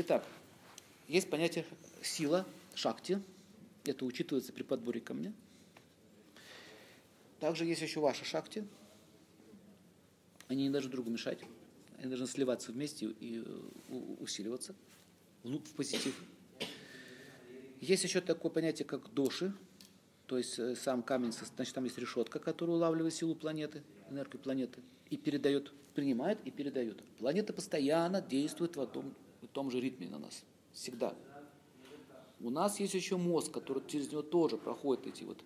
Итак, есть понятие сила, шакти. Это учитывается при подборе камня. Также есть еще ваша шакти. Они не должны другу мешать. Они должны сливаться вместе и усиливаться в позитив. Есть еще такое понятие, как доши, то есть э, сам камень, значит, там есть решетка, которая улавливает силу планеты, энергию планеты, и передает, принимает и передает. Планета постоянно действует в в том же ритме на нас, всегда. У нас есть еще мозг, который через него тоже проходит эти вот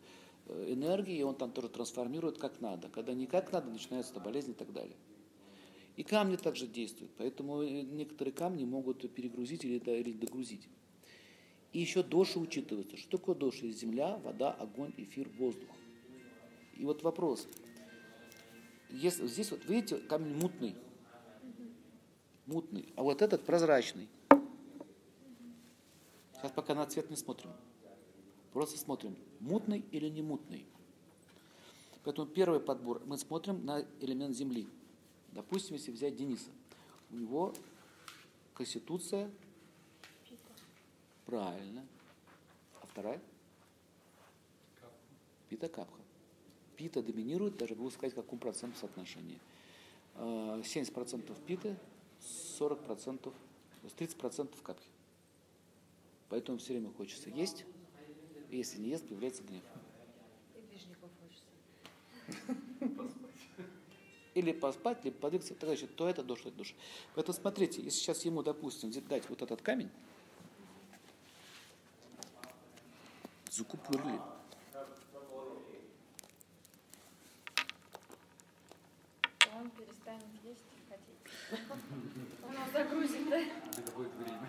э, энергии, и он там тоже трансформирует как надо. Когда не как надо, начинаются болезни и так далее. И камни также действуют, поэтому э, некоторые камни могут перегрузить или, или догрузить. И еще доши учитывается. Что такое доши? Земля, вода, огонь, эфир, воздух. И вот вопрос. Если, здесь вот, видите, камень мутный. Мутный. А вот этот прозрачный. Сейчас пока на цвет не смотрим. Просто смотрим, мутный или не мутный. Поэтому первый подбор мы смотрим на элемент земли. Допустим, если взять Дениса, у него конституция Правильно. А вторая? Пита капха. Пита доминирует, даже буду сказать, в каком процентном соотношении. 70% а, питы, 40%, 30% капхи. Поэтому все время хочется есть, и если не ест, появляется гнев. Или поспать, либо подвигаться, тогда то это душа, это душа. Поэтому смотрите, если сейчас ему, допустим, дать вот этот камень, закупорили. Он перестанет есть нас загрузит, да? Это будет время.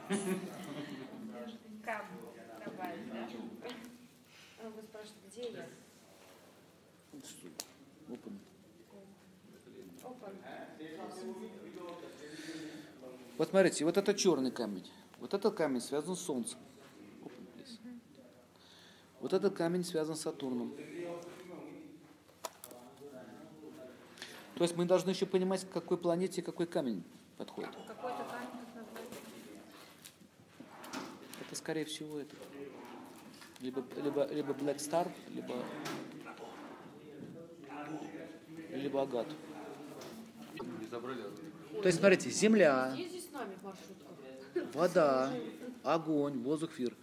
Кап добавить, да? Он будет спрашивать, где я? Опан. Опан. Вот смотрите, вот это черный камень. Вот этот камень связан с Солнцем. Вот этот камень связан с Сатурном. То есть мы должны еще понимать, к какой планете какой камень подходит. Какой-то камень, Это скорее всего это. Либо, либо, либо Black Star, либо, либо Агат. То есть, смотрите, Земля, вода, огонь, воздух, эфир.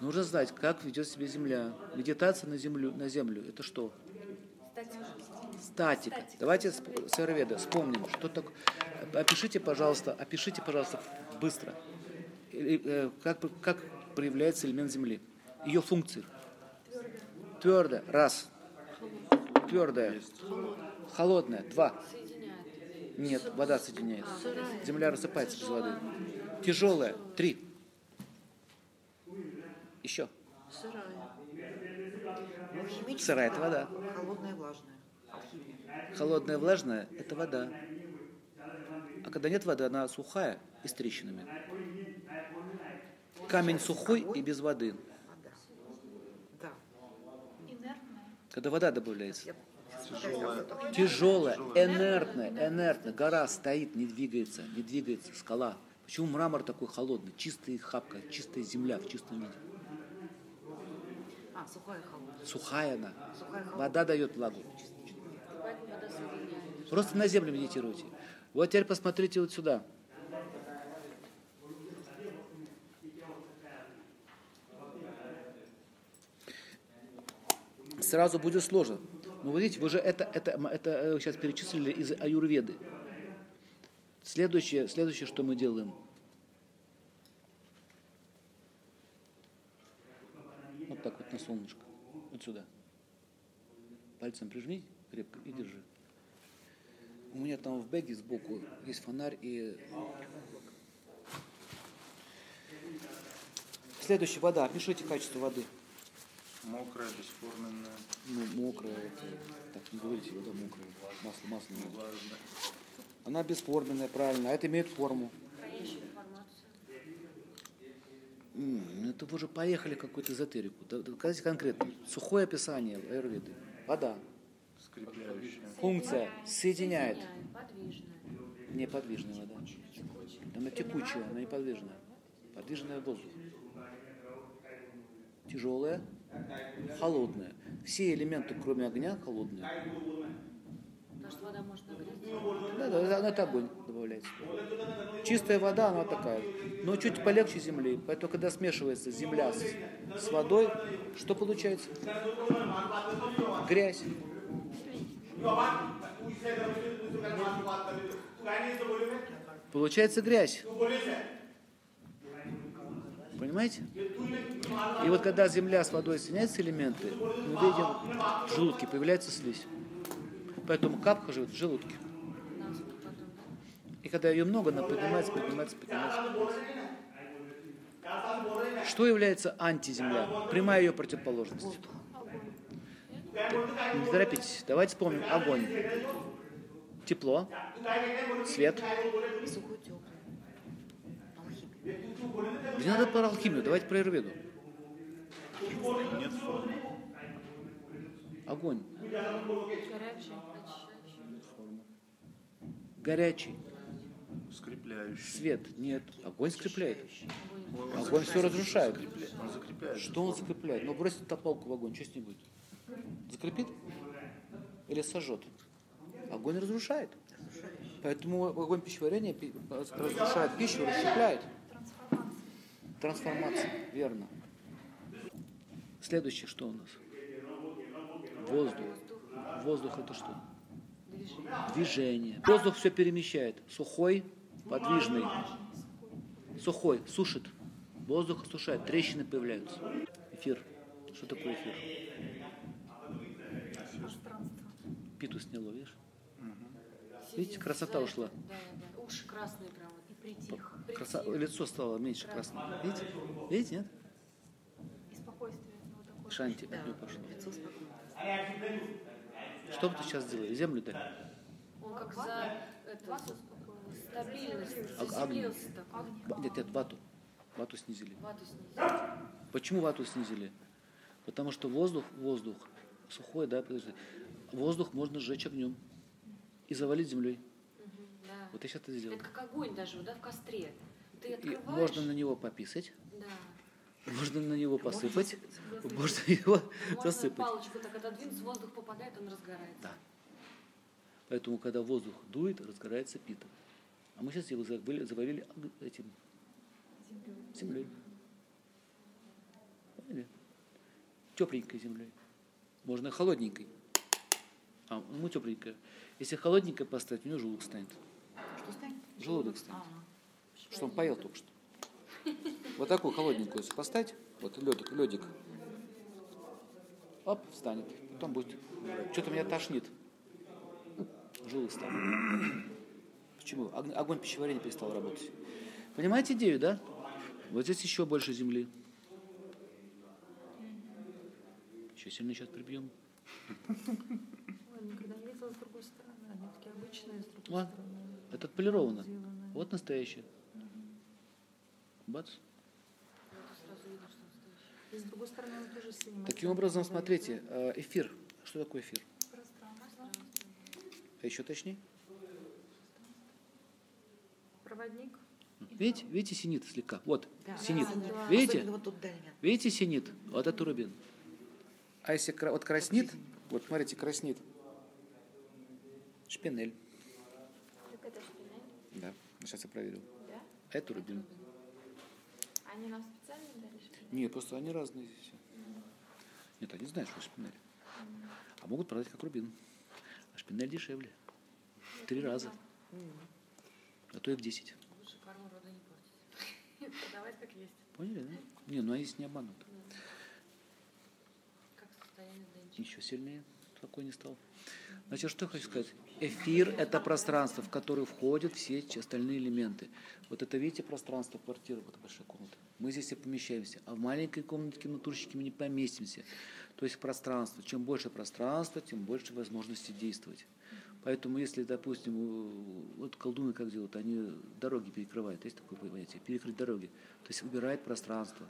Нужно знать, как ведет себя Земля. Медитация на Землю, на землю это что? Статика. Давайте с Айрведа вспомним, что так. Опишите, пожалуйста, опишите, пожалуйста, быстро, э, как, как проявляется элемент Земли, ее функции. Твердая. Раз. Твердая. Холодная. Два. Нет, вода соединяет. Земля рассыпается без воды. Тяжелая. Три. Еще. Сырая. Сырая – это вода. Холодная влажная. Холодная и влажная – это вода. А когда нет воды, она сухая и с трещинами. Камень сухой и без воды. Да. Когда вода добавляется. Тяжелая, инертная, инертная. Гора стоит, не двигается, не двигается, скала. Почему мрамор такой холодный? Чистая хапка, чистая земля в чистом виде. А, сухая холодная. Сухая она. Сухая, Вода дает влагу. Просто на землю медитируйте. Вот теперь посмотрите вот сюда. Сразу будет сложно. Но вы видите, вы же это, это, это сейчас перечислили из аюрведы. Следующее, следующее, что мы делаем – так вот на солнышко. Вот сюда. Пальцем прижми крепко и держи. У меня там в бэге сбоку есть фонарь и... Следующая вода. Опишите качество воды. Мокрая, бесформенная. Ну, мокрая, это, так не говорите, вода мокрая. Масло, масло. Она бесформенная, правильно. А это имеет форму. Ну, это вы уже поехали какую-то эзотерику. Докажите конкретно. Сухое описание аюрведы. Вода. Скрепляющая. Функция соединяет. Подвижная. Неподвижная вода. Она текучая, она неподвижная. подвижное воздух. Тяжелое, холодное. Все элементы, кроме огня, холодные. Потому что вода может нагреться. Да, да, она это огонь добавляется. Чистая вода, она такая. Но чуть полегче земли. Поэтому, когда смешивается земля с, с водой, что получается? Грязь. Получается грязь. Понимаете? И вот когда земля с водой соединяются элементы, мы видим в желудке появляется слизь. Поэтому капка живет в желудке. И когда ее много, она поднимается, поднимается, поднимается. поднимается. Что является антиземля? Прямая ее противоположность. Не торопитесь. Давайте вспомним. Огонь. Тепло. Свет. Не надо про алхимию. Давайте про формы. Огонь. Горячий. Скрепляющий. Свет. Нет. Огонь скрепляет. Он Огонь все разрушает. Он закрепляет. Что он закрепляет? Ну, бросит тополку в огонь, что с ней будет? Закрепит? Или сожжет? Огонь разрушает. Поэтому огонь пищеварения пи- разрушает пищу, расщепляет. Трансформация, верно. Следующее что у нас? Воздух. Воздух это что? Движение. Воздух все перемещает. Сухой, подвижный. Сухой, сушит. Воздух осушает, трещины появляются. Эфир. Что такое эфир? Питу сняло, видишь? Видите, красота ушла. Да, да, да. Уши красные прям. И притих. Краса... Лицо стало меньше красного. Видите? Видите, нет? И спокойствие. Такое. Шанти от него пошло. Лицо спокойно. Что бы ты сейчас сделали? Землю дай. Он как за это, стабильность. А-. Заземлился Нет, нет, вату. Вату снизили. Вату снизили. Почему вату снизили? Потому что воздух, воздух, сухой, да, подожди. Воздух можно сжечь огнем и завалить землей. Мгм, Да. Вот я сейчас это сделал. Это как огонь даже, да, в костре. Ты И открываешь. можно на него пописать, Да. Можно на него посыпать, можно его Можно засыпать. палочку так отодвинуть, воздух попадает, он разгорается. Да. Поэтому, когда воздух дует, разгорается пита. А мы сейчас его завалили, завалили этим землей. Поняли? Тепленькой землей. Можно холодненькой. А, ну, мы тепленькая. Если холодненькая поставить, у него желудок станет. Что станет? Желудок станет. А, Что он поел только что. Вот такую холодненькую если поставить, вот ледик, ледик. Оп, встанет. Потом будет. Что-то меня тошнит. Желудок станет. Почему? Ог- Огонь пищеварения перестал работать. Понимаете идею, да? Вот здесь еще больше земли. Еще сильно сейчас прибьем. Ой, никогда не видела с другой стороны. Они такие обычные с другой Вот. Это отполировано. Вот настоящее. Бац. Сразу видно, что настоящий. И с другой стороны он тоже сильно. Таким образом, смотрите, э, эфир. Что такое эфир? А еще точнее? Проводник. Видите, видите синит слегка? Вот, Да. синит. Да. Видите? Вот тут. Видите синит? Вот это рубин. А если вот краснит, вот смотрите, краснит. Шпинель. Так это шпинель, Да, сейчас я проверю. да? Это рубин. Они нам специально дали шпинель? Нет, просто они разные здесь. Нет, они знают, что шпинель. А могут продать как рубин. А шпинель дешевле. В три раза. А то и в десять. Лучше карму рода не портить. Продавать как есть. Поняли, да? Не, ну они здесь не обманут. Как состояние Денчика. Еще сильнее такой не стал. Значит, что я хочу сказать? Эфир – это пространство, в которое входят все остальные элементы. Вот это, видите, пространство квартиры, вот большая комната. Мы здесь все помещаемся, а в маленькой комнатке натурщики мы не поместимся. То есть пространство. Чем больше пространства, тем больше возможностей действовать. Поэтому, если, допустим, вот колдуны как делают, они дороги перекрывают, есть такое понятие, перекрыть дороги. То есть убирает пространство.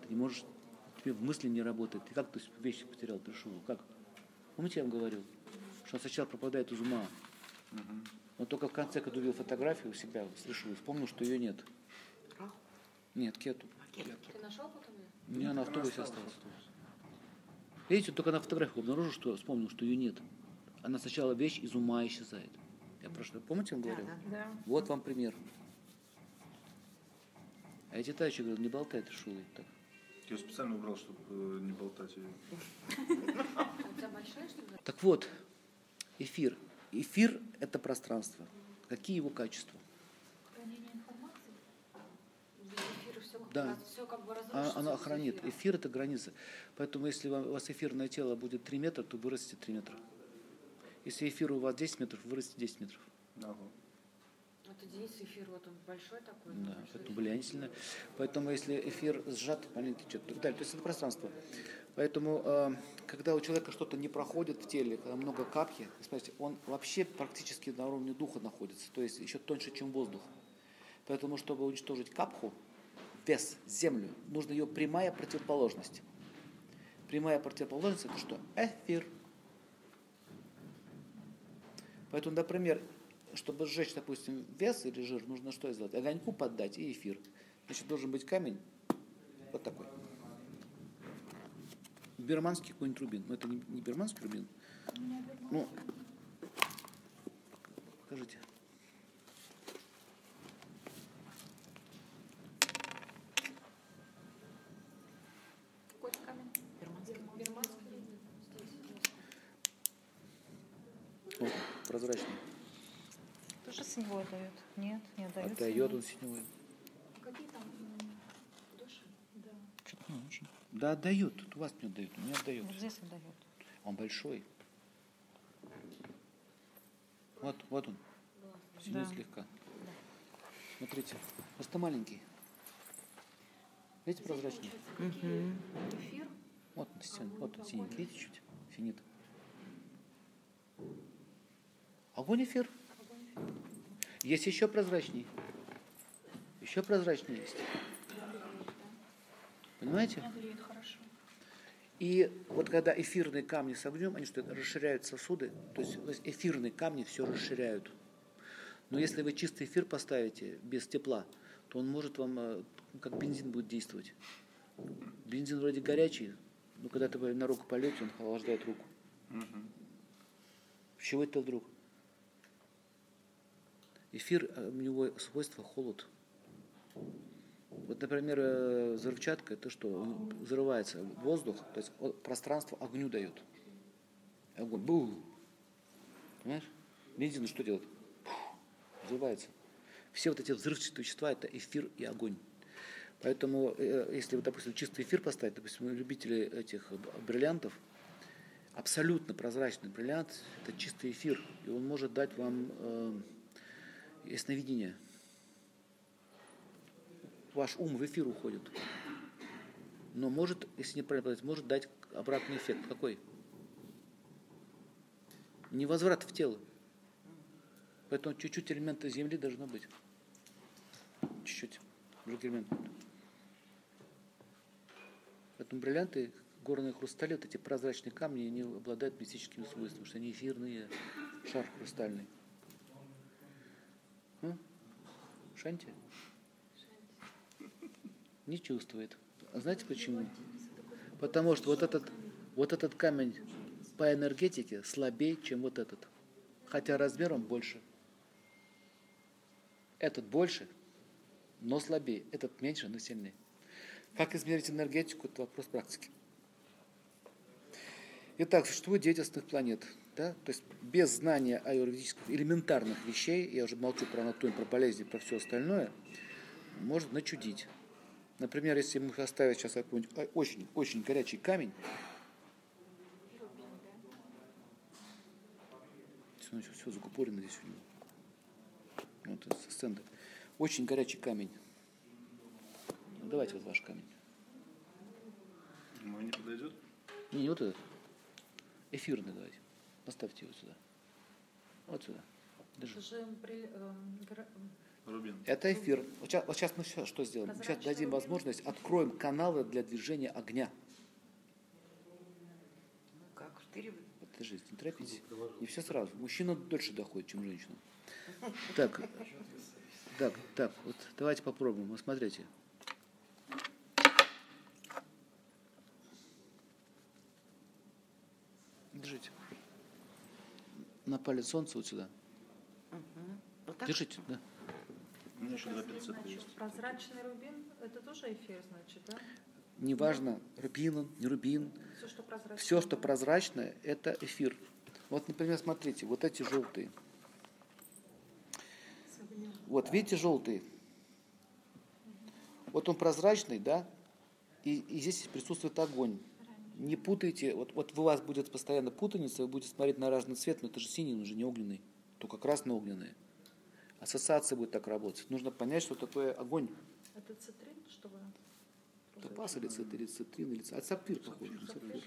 Ты не можешь, тебе в мысли не работает. Ты как то вещи потерял, пришел? Как? Помните, я вам говорил, что он сначала пропадает из ума. Но только в конце, когда увидел фотографию у себя, слышал, вспомнил, что ее нет. Нет, кету. Кет, кет. Ты нашел потом ее? У меня на автобусе осталось. Видите, только на фотографиях обнаружил, что вспомнил, что ее нет. Она сначала вещь из ума исчезает. Я прошлое, помните, я вам Да, говорил? да. Да. Вот вам пример. А эти тачи говорят, не болтай, ты шулы. Так. Я специально убрал, чтобы э, не болтать ее. Что так вот, эфир. Эфир – это пространство. Какие его качества? Хранение информации. Эфир все как, Да. как бы А-. Она эфира. Эфир – это граница. Поэтому если у вас эфирное тело будет 3 метра, то вырастет 3 метра. Если эфир у вас 10 метров, вырастет 10 метров. Ага. Это Денис эфир, вот он большой такой. Да, большой поэтому эфир. влияние сильное. Поэтому если эфир сжат, течет, и так далее. То есть это пространство. Поэтому, э, когда у человека что-то не проходит в теле, когда много капки, смотрите, он вообще практически на уровне духа находится, то есть еще тоньше, чем воздух. Поэтому, чтобы уничтожить капху, вес, землю, нужна ее прямая противоположность. Прямая противоположность это что? Эфир. Поэтому, например, чтобы сжечь, допустим, вес или жир, нужно что сделать? Огоньку поддать и эфир. Значит, должен быть камень вот такой. Бирманский какой-нибудь рубин. Но это не, не бирманский рубин. Ну, покажите. Какой камень? Германский. Бирманский рубин. Здесь, здесь. Вот, прозрачный. Тоже синевой дает? Нет, не отдает. Отдает он синевой. А Какие там души? Да. Что-то не очень. Да, отдает. Тут у вас не отдает, не отдает. Вот здесь отдает. Он большой. Вот, вот он. Синий Да. слегка. Смотрите, просто маленький. Видите, прозрачный? Мгм. Эфир. Вот он, син- вот он, синенький, видите, чуть? Финит. Огонь эфир. Есть еще прозрачней. Еще прозрачнее есть. Понимаете? И вот когда эфирные камни с огнем, они что, расширяют сосуды, то есть, эфирные камни все расширяют. Но если вы чистый эфир поставите без тепла, то он может вам, э, как бензин будет действовать. Бензин вроде горячий, но когда ты на руку полете, он охлаждает руку. С чего это вдруг? Эфир, э, у него свойство холод. Вот, например, э, взрывчатка, это что? Он Взрывается воздух, то есть пространство огню дает. Огонь. Бу! Понимаешь? Бензин что делает? Пух! Взрывается. Все вот эти взрывчатые вещества – это эфир и огонь. Поэтому, э, если, вот, допустим, чистый эфир поставить, допустим, любители этих бриллиантов, абсолютно прозрачный бриллиант – это чистый эфир, и он может дать вам ясновидение. Ваш ум в эфир уходит. Но может, если неправильно подать, может дать обратный эффект. Какой? Невозврат в тело. Поэтому чуть-чуть элемента земли должно быть. Чуть-чуть. Другой элемент. Поэтому бриллианты, горные хрустали, вот эти прозрачные камни, они обладают мистическими свойствами, потому что они эфирные, шар хрустальный. А? Шанти? Не чувствует. А знаете почему? Потому что вот этот, вот этот камень по энергетике слабее, чем вот этот. Хотя размером больше. Этот больше, но слабее. Этот меньше, но сильнее. Как измерить энергетику, это вопрос практики. Итак, существует девять основных планет. Да? То есть без знания аюрведических элементарных вещей, я уже молчу про анатомию, про болезни, про все остальное, может начудить. Например, если мы оставить сейчас какой-нибудь очень, очень горячий камень, все, все закупорено здесь у него. Вот это стенда. Очень горячий камень. Ну, давайте вот ваш камень. Мой не подойдет? Не, не вот этот. Эфирный давайте. Поставьте его сюда. Вот сюда. Держи. Это же при- эм, гра- эм, Рубин. Это эфир. Вот сейчас, вот сейчас мы сейчас что сделаем? Мы сейчас дадим рубин. возможность, откроем каналы для движения огня. Ну как, жизнь, не торопитесь. Не все сразу. Мужчина дольше доходит, чем женщина. Так, так, так, вот давайте попробуем. Вот смотрите. Держите. На палец солнца вот сюда. Вот так? Держите, да. У меня еще два пинцета Значит, есть. прозрачный рубин это тоже эфир, значит, да? Неважно, рубин он, не рубин. Все, что прозрачно. Все, что прозрачное, это эфир. Вот, например, смотрите, вот эти желтые. Вот, видите, желтые? Вот он прозрачный, да? И, и здесь присутствует огонь. Не путайте, вот, вот у вас будет постоянно путаница, вы будете смотреть на разный цвет, но это же синий, он уже не огненный, только красно-огненный. Ассоциация будет так работать. Нужно понять, что такое огонь. Это цитрин, что вы? Топаз или цит, или цитрин, или ц- а сапфир похож на сапфир.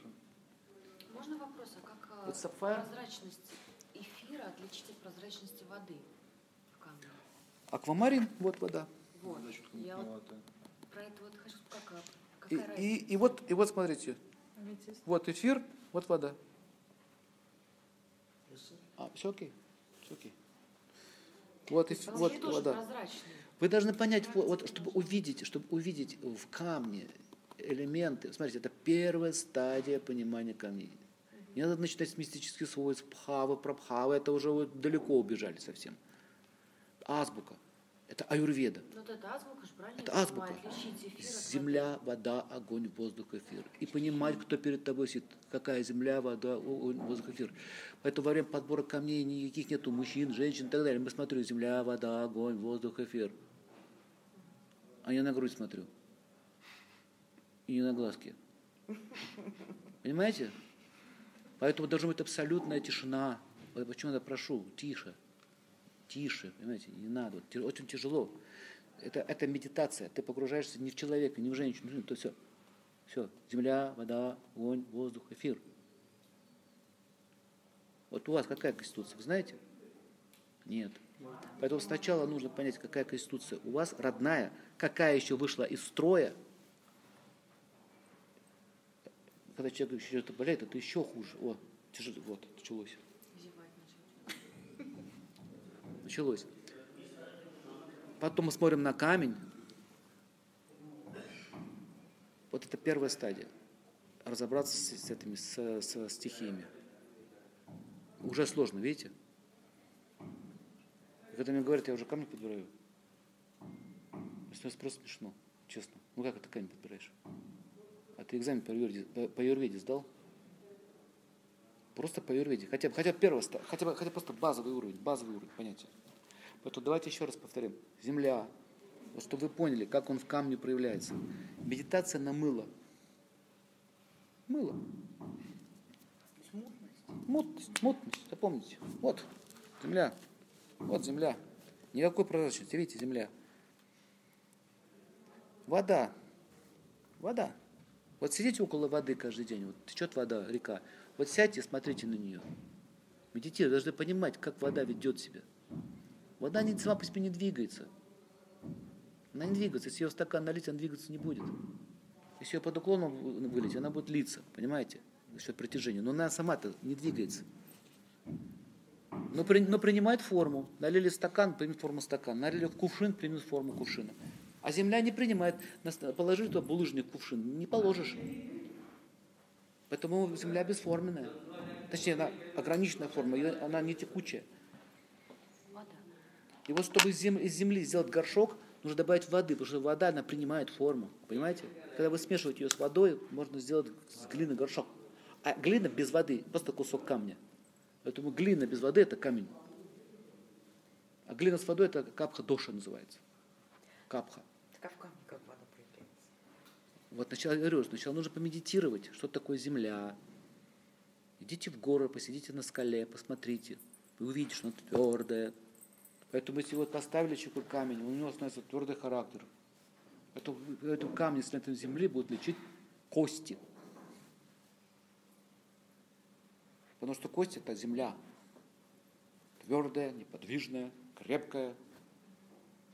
Можно вопрос, а как э, Вот сапфир. прозрачность эфира отличить от прозрачности воды в камне? Аквамарин, вот вода. Вот. Я вот про это вот хочу, как, э, И, и, и вот, и вот смотрите, Аметист. вот эфир, вот вода. А, все окей, все окей. Вот, эф- Потому вот вода. прозрачные. Вы должны понять, вот, чтобы увидеть, чтобы увидеть в камне элементы. Смотрите, это первая стадия понимания камней. Не надо начинать с мистических свойств, пхавы, прабхавы, это уже вот далеко убежали совсем. Азбука. Это аюрведа. Ну, вот это азбука же, правильно? Это азбука. эфир Земля, вода, огонь, воздух, эфир. И понимать, кто перед тобой сидит, какая земля, вода, огонь, воздух, эфир. Поэтому во время подбора камней никаких нету мужчин, женщин и так далее. Мы смотрим, земля, вода, огонь, воздух, эфир. А я на грудь смотрю. И не на глазки. Понимаете? Поэтому должна быть абсолютная тишина. Почему я прошу, тише. Тише, понимаете, не надо. Очень тяжело. Это, это медитация. Ты погружаешься не в человека, не в женщину, то все. Все. Земля, вода, огонь, воздух, эфир. Вот у вас какая конституция, вы знаете? Нет. Поэтому сначала нужно понять, какая конституция у вас родная, какая еще вышла из строя. Когда человек еще что-то болеет, это еще хуже. О, тяжело, вот, началось. Началось. Потом мы смотрим на камень. Вот это первая стадия. Разобраться с, с этими, с, со стихиями. Уже сложно, видите? И когда мне говорят, я уже камни подбираю. Становится просто смешно, честно. Ну как это камень подбираешь? А ты экзамен по юрведе, по юрведе сдал? Просто по юрведе. Хотя хотя ста- хотя хотя просто базовый уровень, базовый уровень понятия. Поэтому давайте еще раз повторим. Земля. Вот чтобы вы поняли, как он в камне проявляется. Медитация на мыло. Мыло. Мутность, мутность, запомните. Вот, земля. Вот земля. Никакой прозрачности. Видите, земля. Вода. Вода. Вот сидите около воды каждый день, вот течет вода, река. Вот сядьте смотрите на нее. Медитируйте, должны понимать, как вода ведет себя. Вода не, сама по себе не двигается. Она не двигается. Если ее в стакан налить, она двигаться не будет. Если ее под уклоном вы- вылить, она будет литься, понимаете? За счет притяжения. Но она сама-то не двигается. Но, при- но принимает форму. Налили стакан, примет форму стакана. Налили кувшин, примет форму кувшина. А земля не принимает. Положи туда булыжник кувшин. Не положишь. Поэтому земля бесформенная. Точнее, она ограниченная форма, её- она не текучая. И вот чтобы из, зем- из земли сделать горшок, нужно добавить воды, потому что вода, она принимает форму. Понимаете? Когда вы смешиваете ее с водой, можно сделать с глины горшок. А глина без воды, просто кусок камня. Поэтому глина без воды – это камень. А глина с водой – это капха доша называется. Капха. Так а в камне как вода проявляется? Вот сначала, я говорю, сначала нужно помедитировать, что такое земля. Идите в горы, посидите на скале, посмотрите. Вы увидите, что она твердая. Поэтому если вот поставили человеку камень, у него становится твердый характер. Это, это камни с этой земли будут лечить кости. Потому что кость это земля. Твердая, неподвижная, крепкая.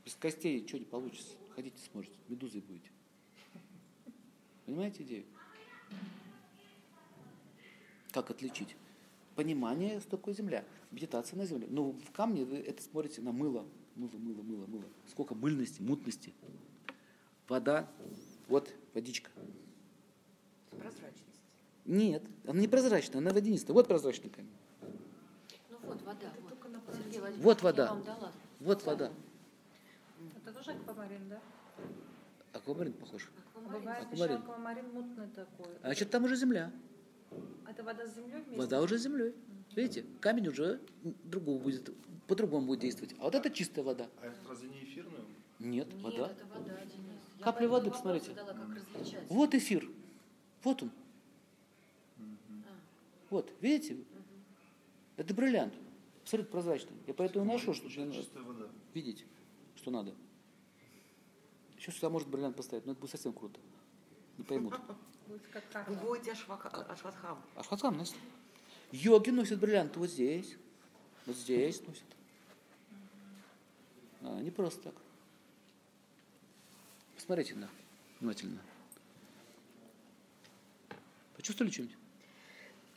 Без костей ничего не получится. Ходите, сможете, медузой будете. Понимаете идею? Как отличить? Понимание, что такое земля. Медитация на земле. Но в камне вы это смотрите на мыло. Мыло, мыло, мыло, мыло. Сколько мыльности, мутности. Вода. Вот водичка. Прозрачность. Нет, она не прозрачная, она водянистая. Вот прозрачный камень. Ну вот вода. Вот. Сергей Владимирович, Вот вода. Вот вода. Это тоже аквамарин, да? Аквамарин похож. Аквамарин. Бывает еще Аквамарин. аквамарин мутный такой. А значит, там уже земля. Это вода с землей вместе? Вода уже с землей. Видите, камень уже другого будет, по-другому будет действовать. А вот это чистая вода. А это разве не эфирная? Нет, Нет, вода. это вода, Денис. Я Капли воды, посмотрите. задала. Вот эфир. Вот он. А. Вот, видите? Это бриллиант. Абсолютно прозрачный. Я поэтому и ношу, чтобы Это чистая вода. видеть, что надо. Еще сюда может бриллиант поставить, но это будет совсем круто. Не поймут. Будет как Вы будете ашвака- ашватхам. А Шватхам носит. Йоги носят бриллианты вот здесь. Вот здесь носят. А, не просто так. Посмотрите на, внимательно. Почувствовали что-нибудь?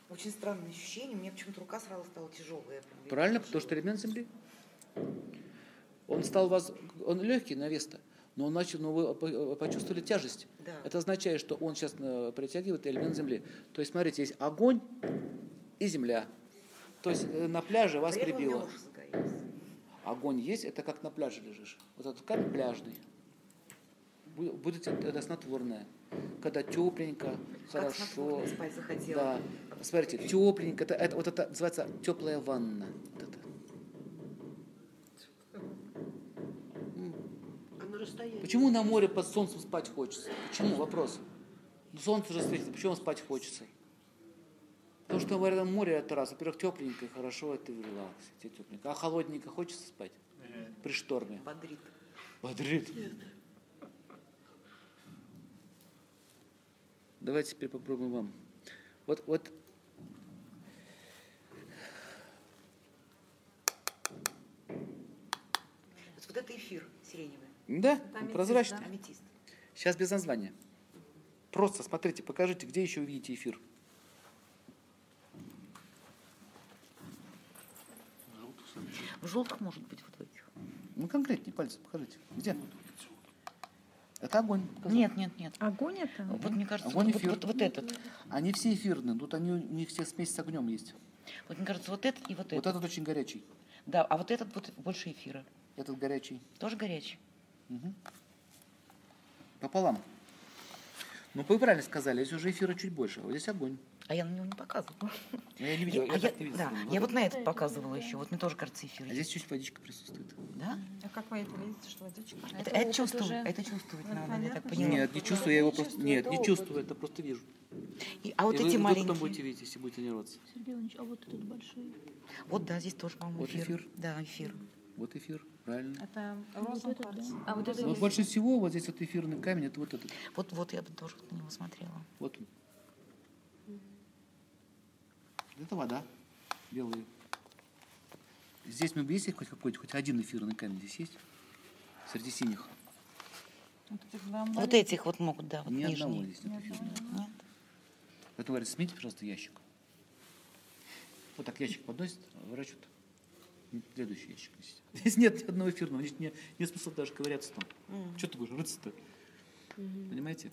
Очень странное ощущение. У меня почему-то рука сразу стала тяжелая. Правильно, потому что элемент Земли. Он стал у вас, он легкий на вес-то, но он начал, но вы по- почувствовали тяжесть. Да. Это означает, что он сейчас э, притягивает элемент Земли. То есть, смотрите, есть огонь и земля. То есть э, на пляже вас прибило. Огонь есть, это как на пляже лежишь. Вот этот камень пляжный. Бу- Будет это снотворное. Когда тепленько, Как хорошо. спать захотела. Да. Смотрите, тепленько. Это, это, вот это называется теплая ванна. Это. На расстоянии? Почему на море под солнцем спать хочется? Почему? Вопрос. Солнце же светит, почему спать хочется? Потому что в этом море это раз. Во-первых, тепленько и хорошо, это в релаксе, тебе тепленько. А холодненько хочется спать? При шторме. Бодрит. Бодрит. Давайте теперь попробуем вам. Вот, вот. Вот это эфир сиреневый. Да, аметист, прозрачный. да? Аметист. Сейчас без названия. Просто смотрите, покажите, где еще увидите эфир. В желтых может быть вот в этих. Ну, конкретнее, пальцем покажите. Где? Это огонь. показал. Нет, нет, нет. Огонь это? Вот мне кажется, Огонь вот, эфир. вот, вот этот. Они все эфирные. Тут они, у них все смесь с огнем есть. Вот мне кажется, вот этот и вот, Вот этот. этот очень горячий. Да, а вот этот вот больше эфира. Этот горячий. Тоже горячий. Пополам. Ну, вы правильно сказали, здесь уже эфира чуть больше. а Вот здесь огонь. А я на него не показывала. Но я не видел, я, а я, так не видел. да, Вот я вот на этот показывала еще. Вот мне тоже кажется эфир. А здесь чуть водичка присутствует. Да? А как вы это видите, что водичка? Это, Это это чувствовать, уже. это чувствовать Ну, надо, я так понятно, поняла. Нет, не чувствую, я его просто... чувствую, Нет, не опыт. чувствую, это просто вижу. И- а вот И вы, эти вы маленькие. потом будете видеть, если будете тренироваться. Сергей Иванович, а вот этот большой? Вот да, здесь тоже, по-моему, Вот эфир. эфир. Да, эфир. Вот эфир, правильно. Это Вот этот, розенкварц. А вот это Но больше всего вот здесь вот эфирный камень, это вот этот. Вот, вот я бы тоже на него смотрела. Вот он. Это вода белая. Здесь мы есть хоть какой-то, хоть один эфирный камень здесь есть? Среди синих. Вот этих Вот этих вот могут, да, вот Ни одного нижние. здесь нет эфирного. Нет? Поэтому говорят, смените, пожалуйста, ящик. Вот так ящик подносит, выворачивают. Следующий ящик несите. Здесь нет ни одного эфирного, здесь не, нет смысла даже ковыряться там. Что ты будешь рыться-то? Понимаете?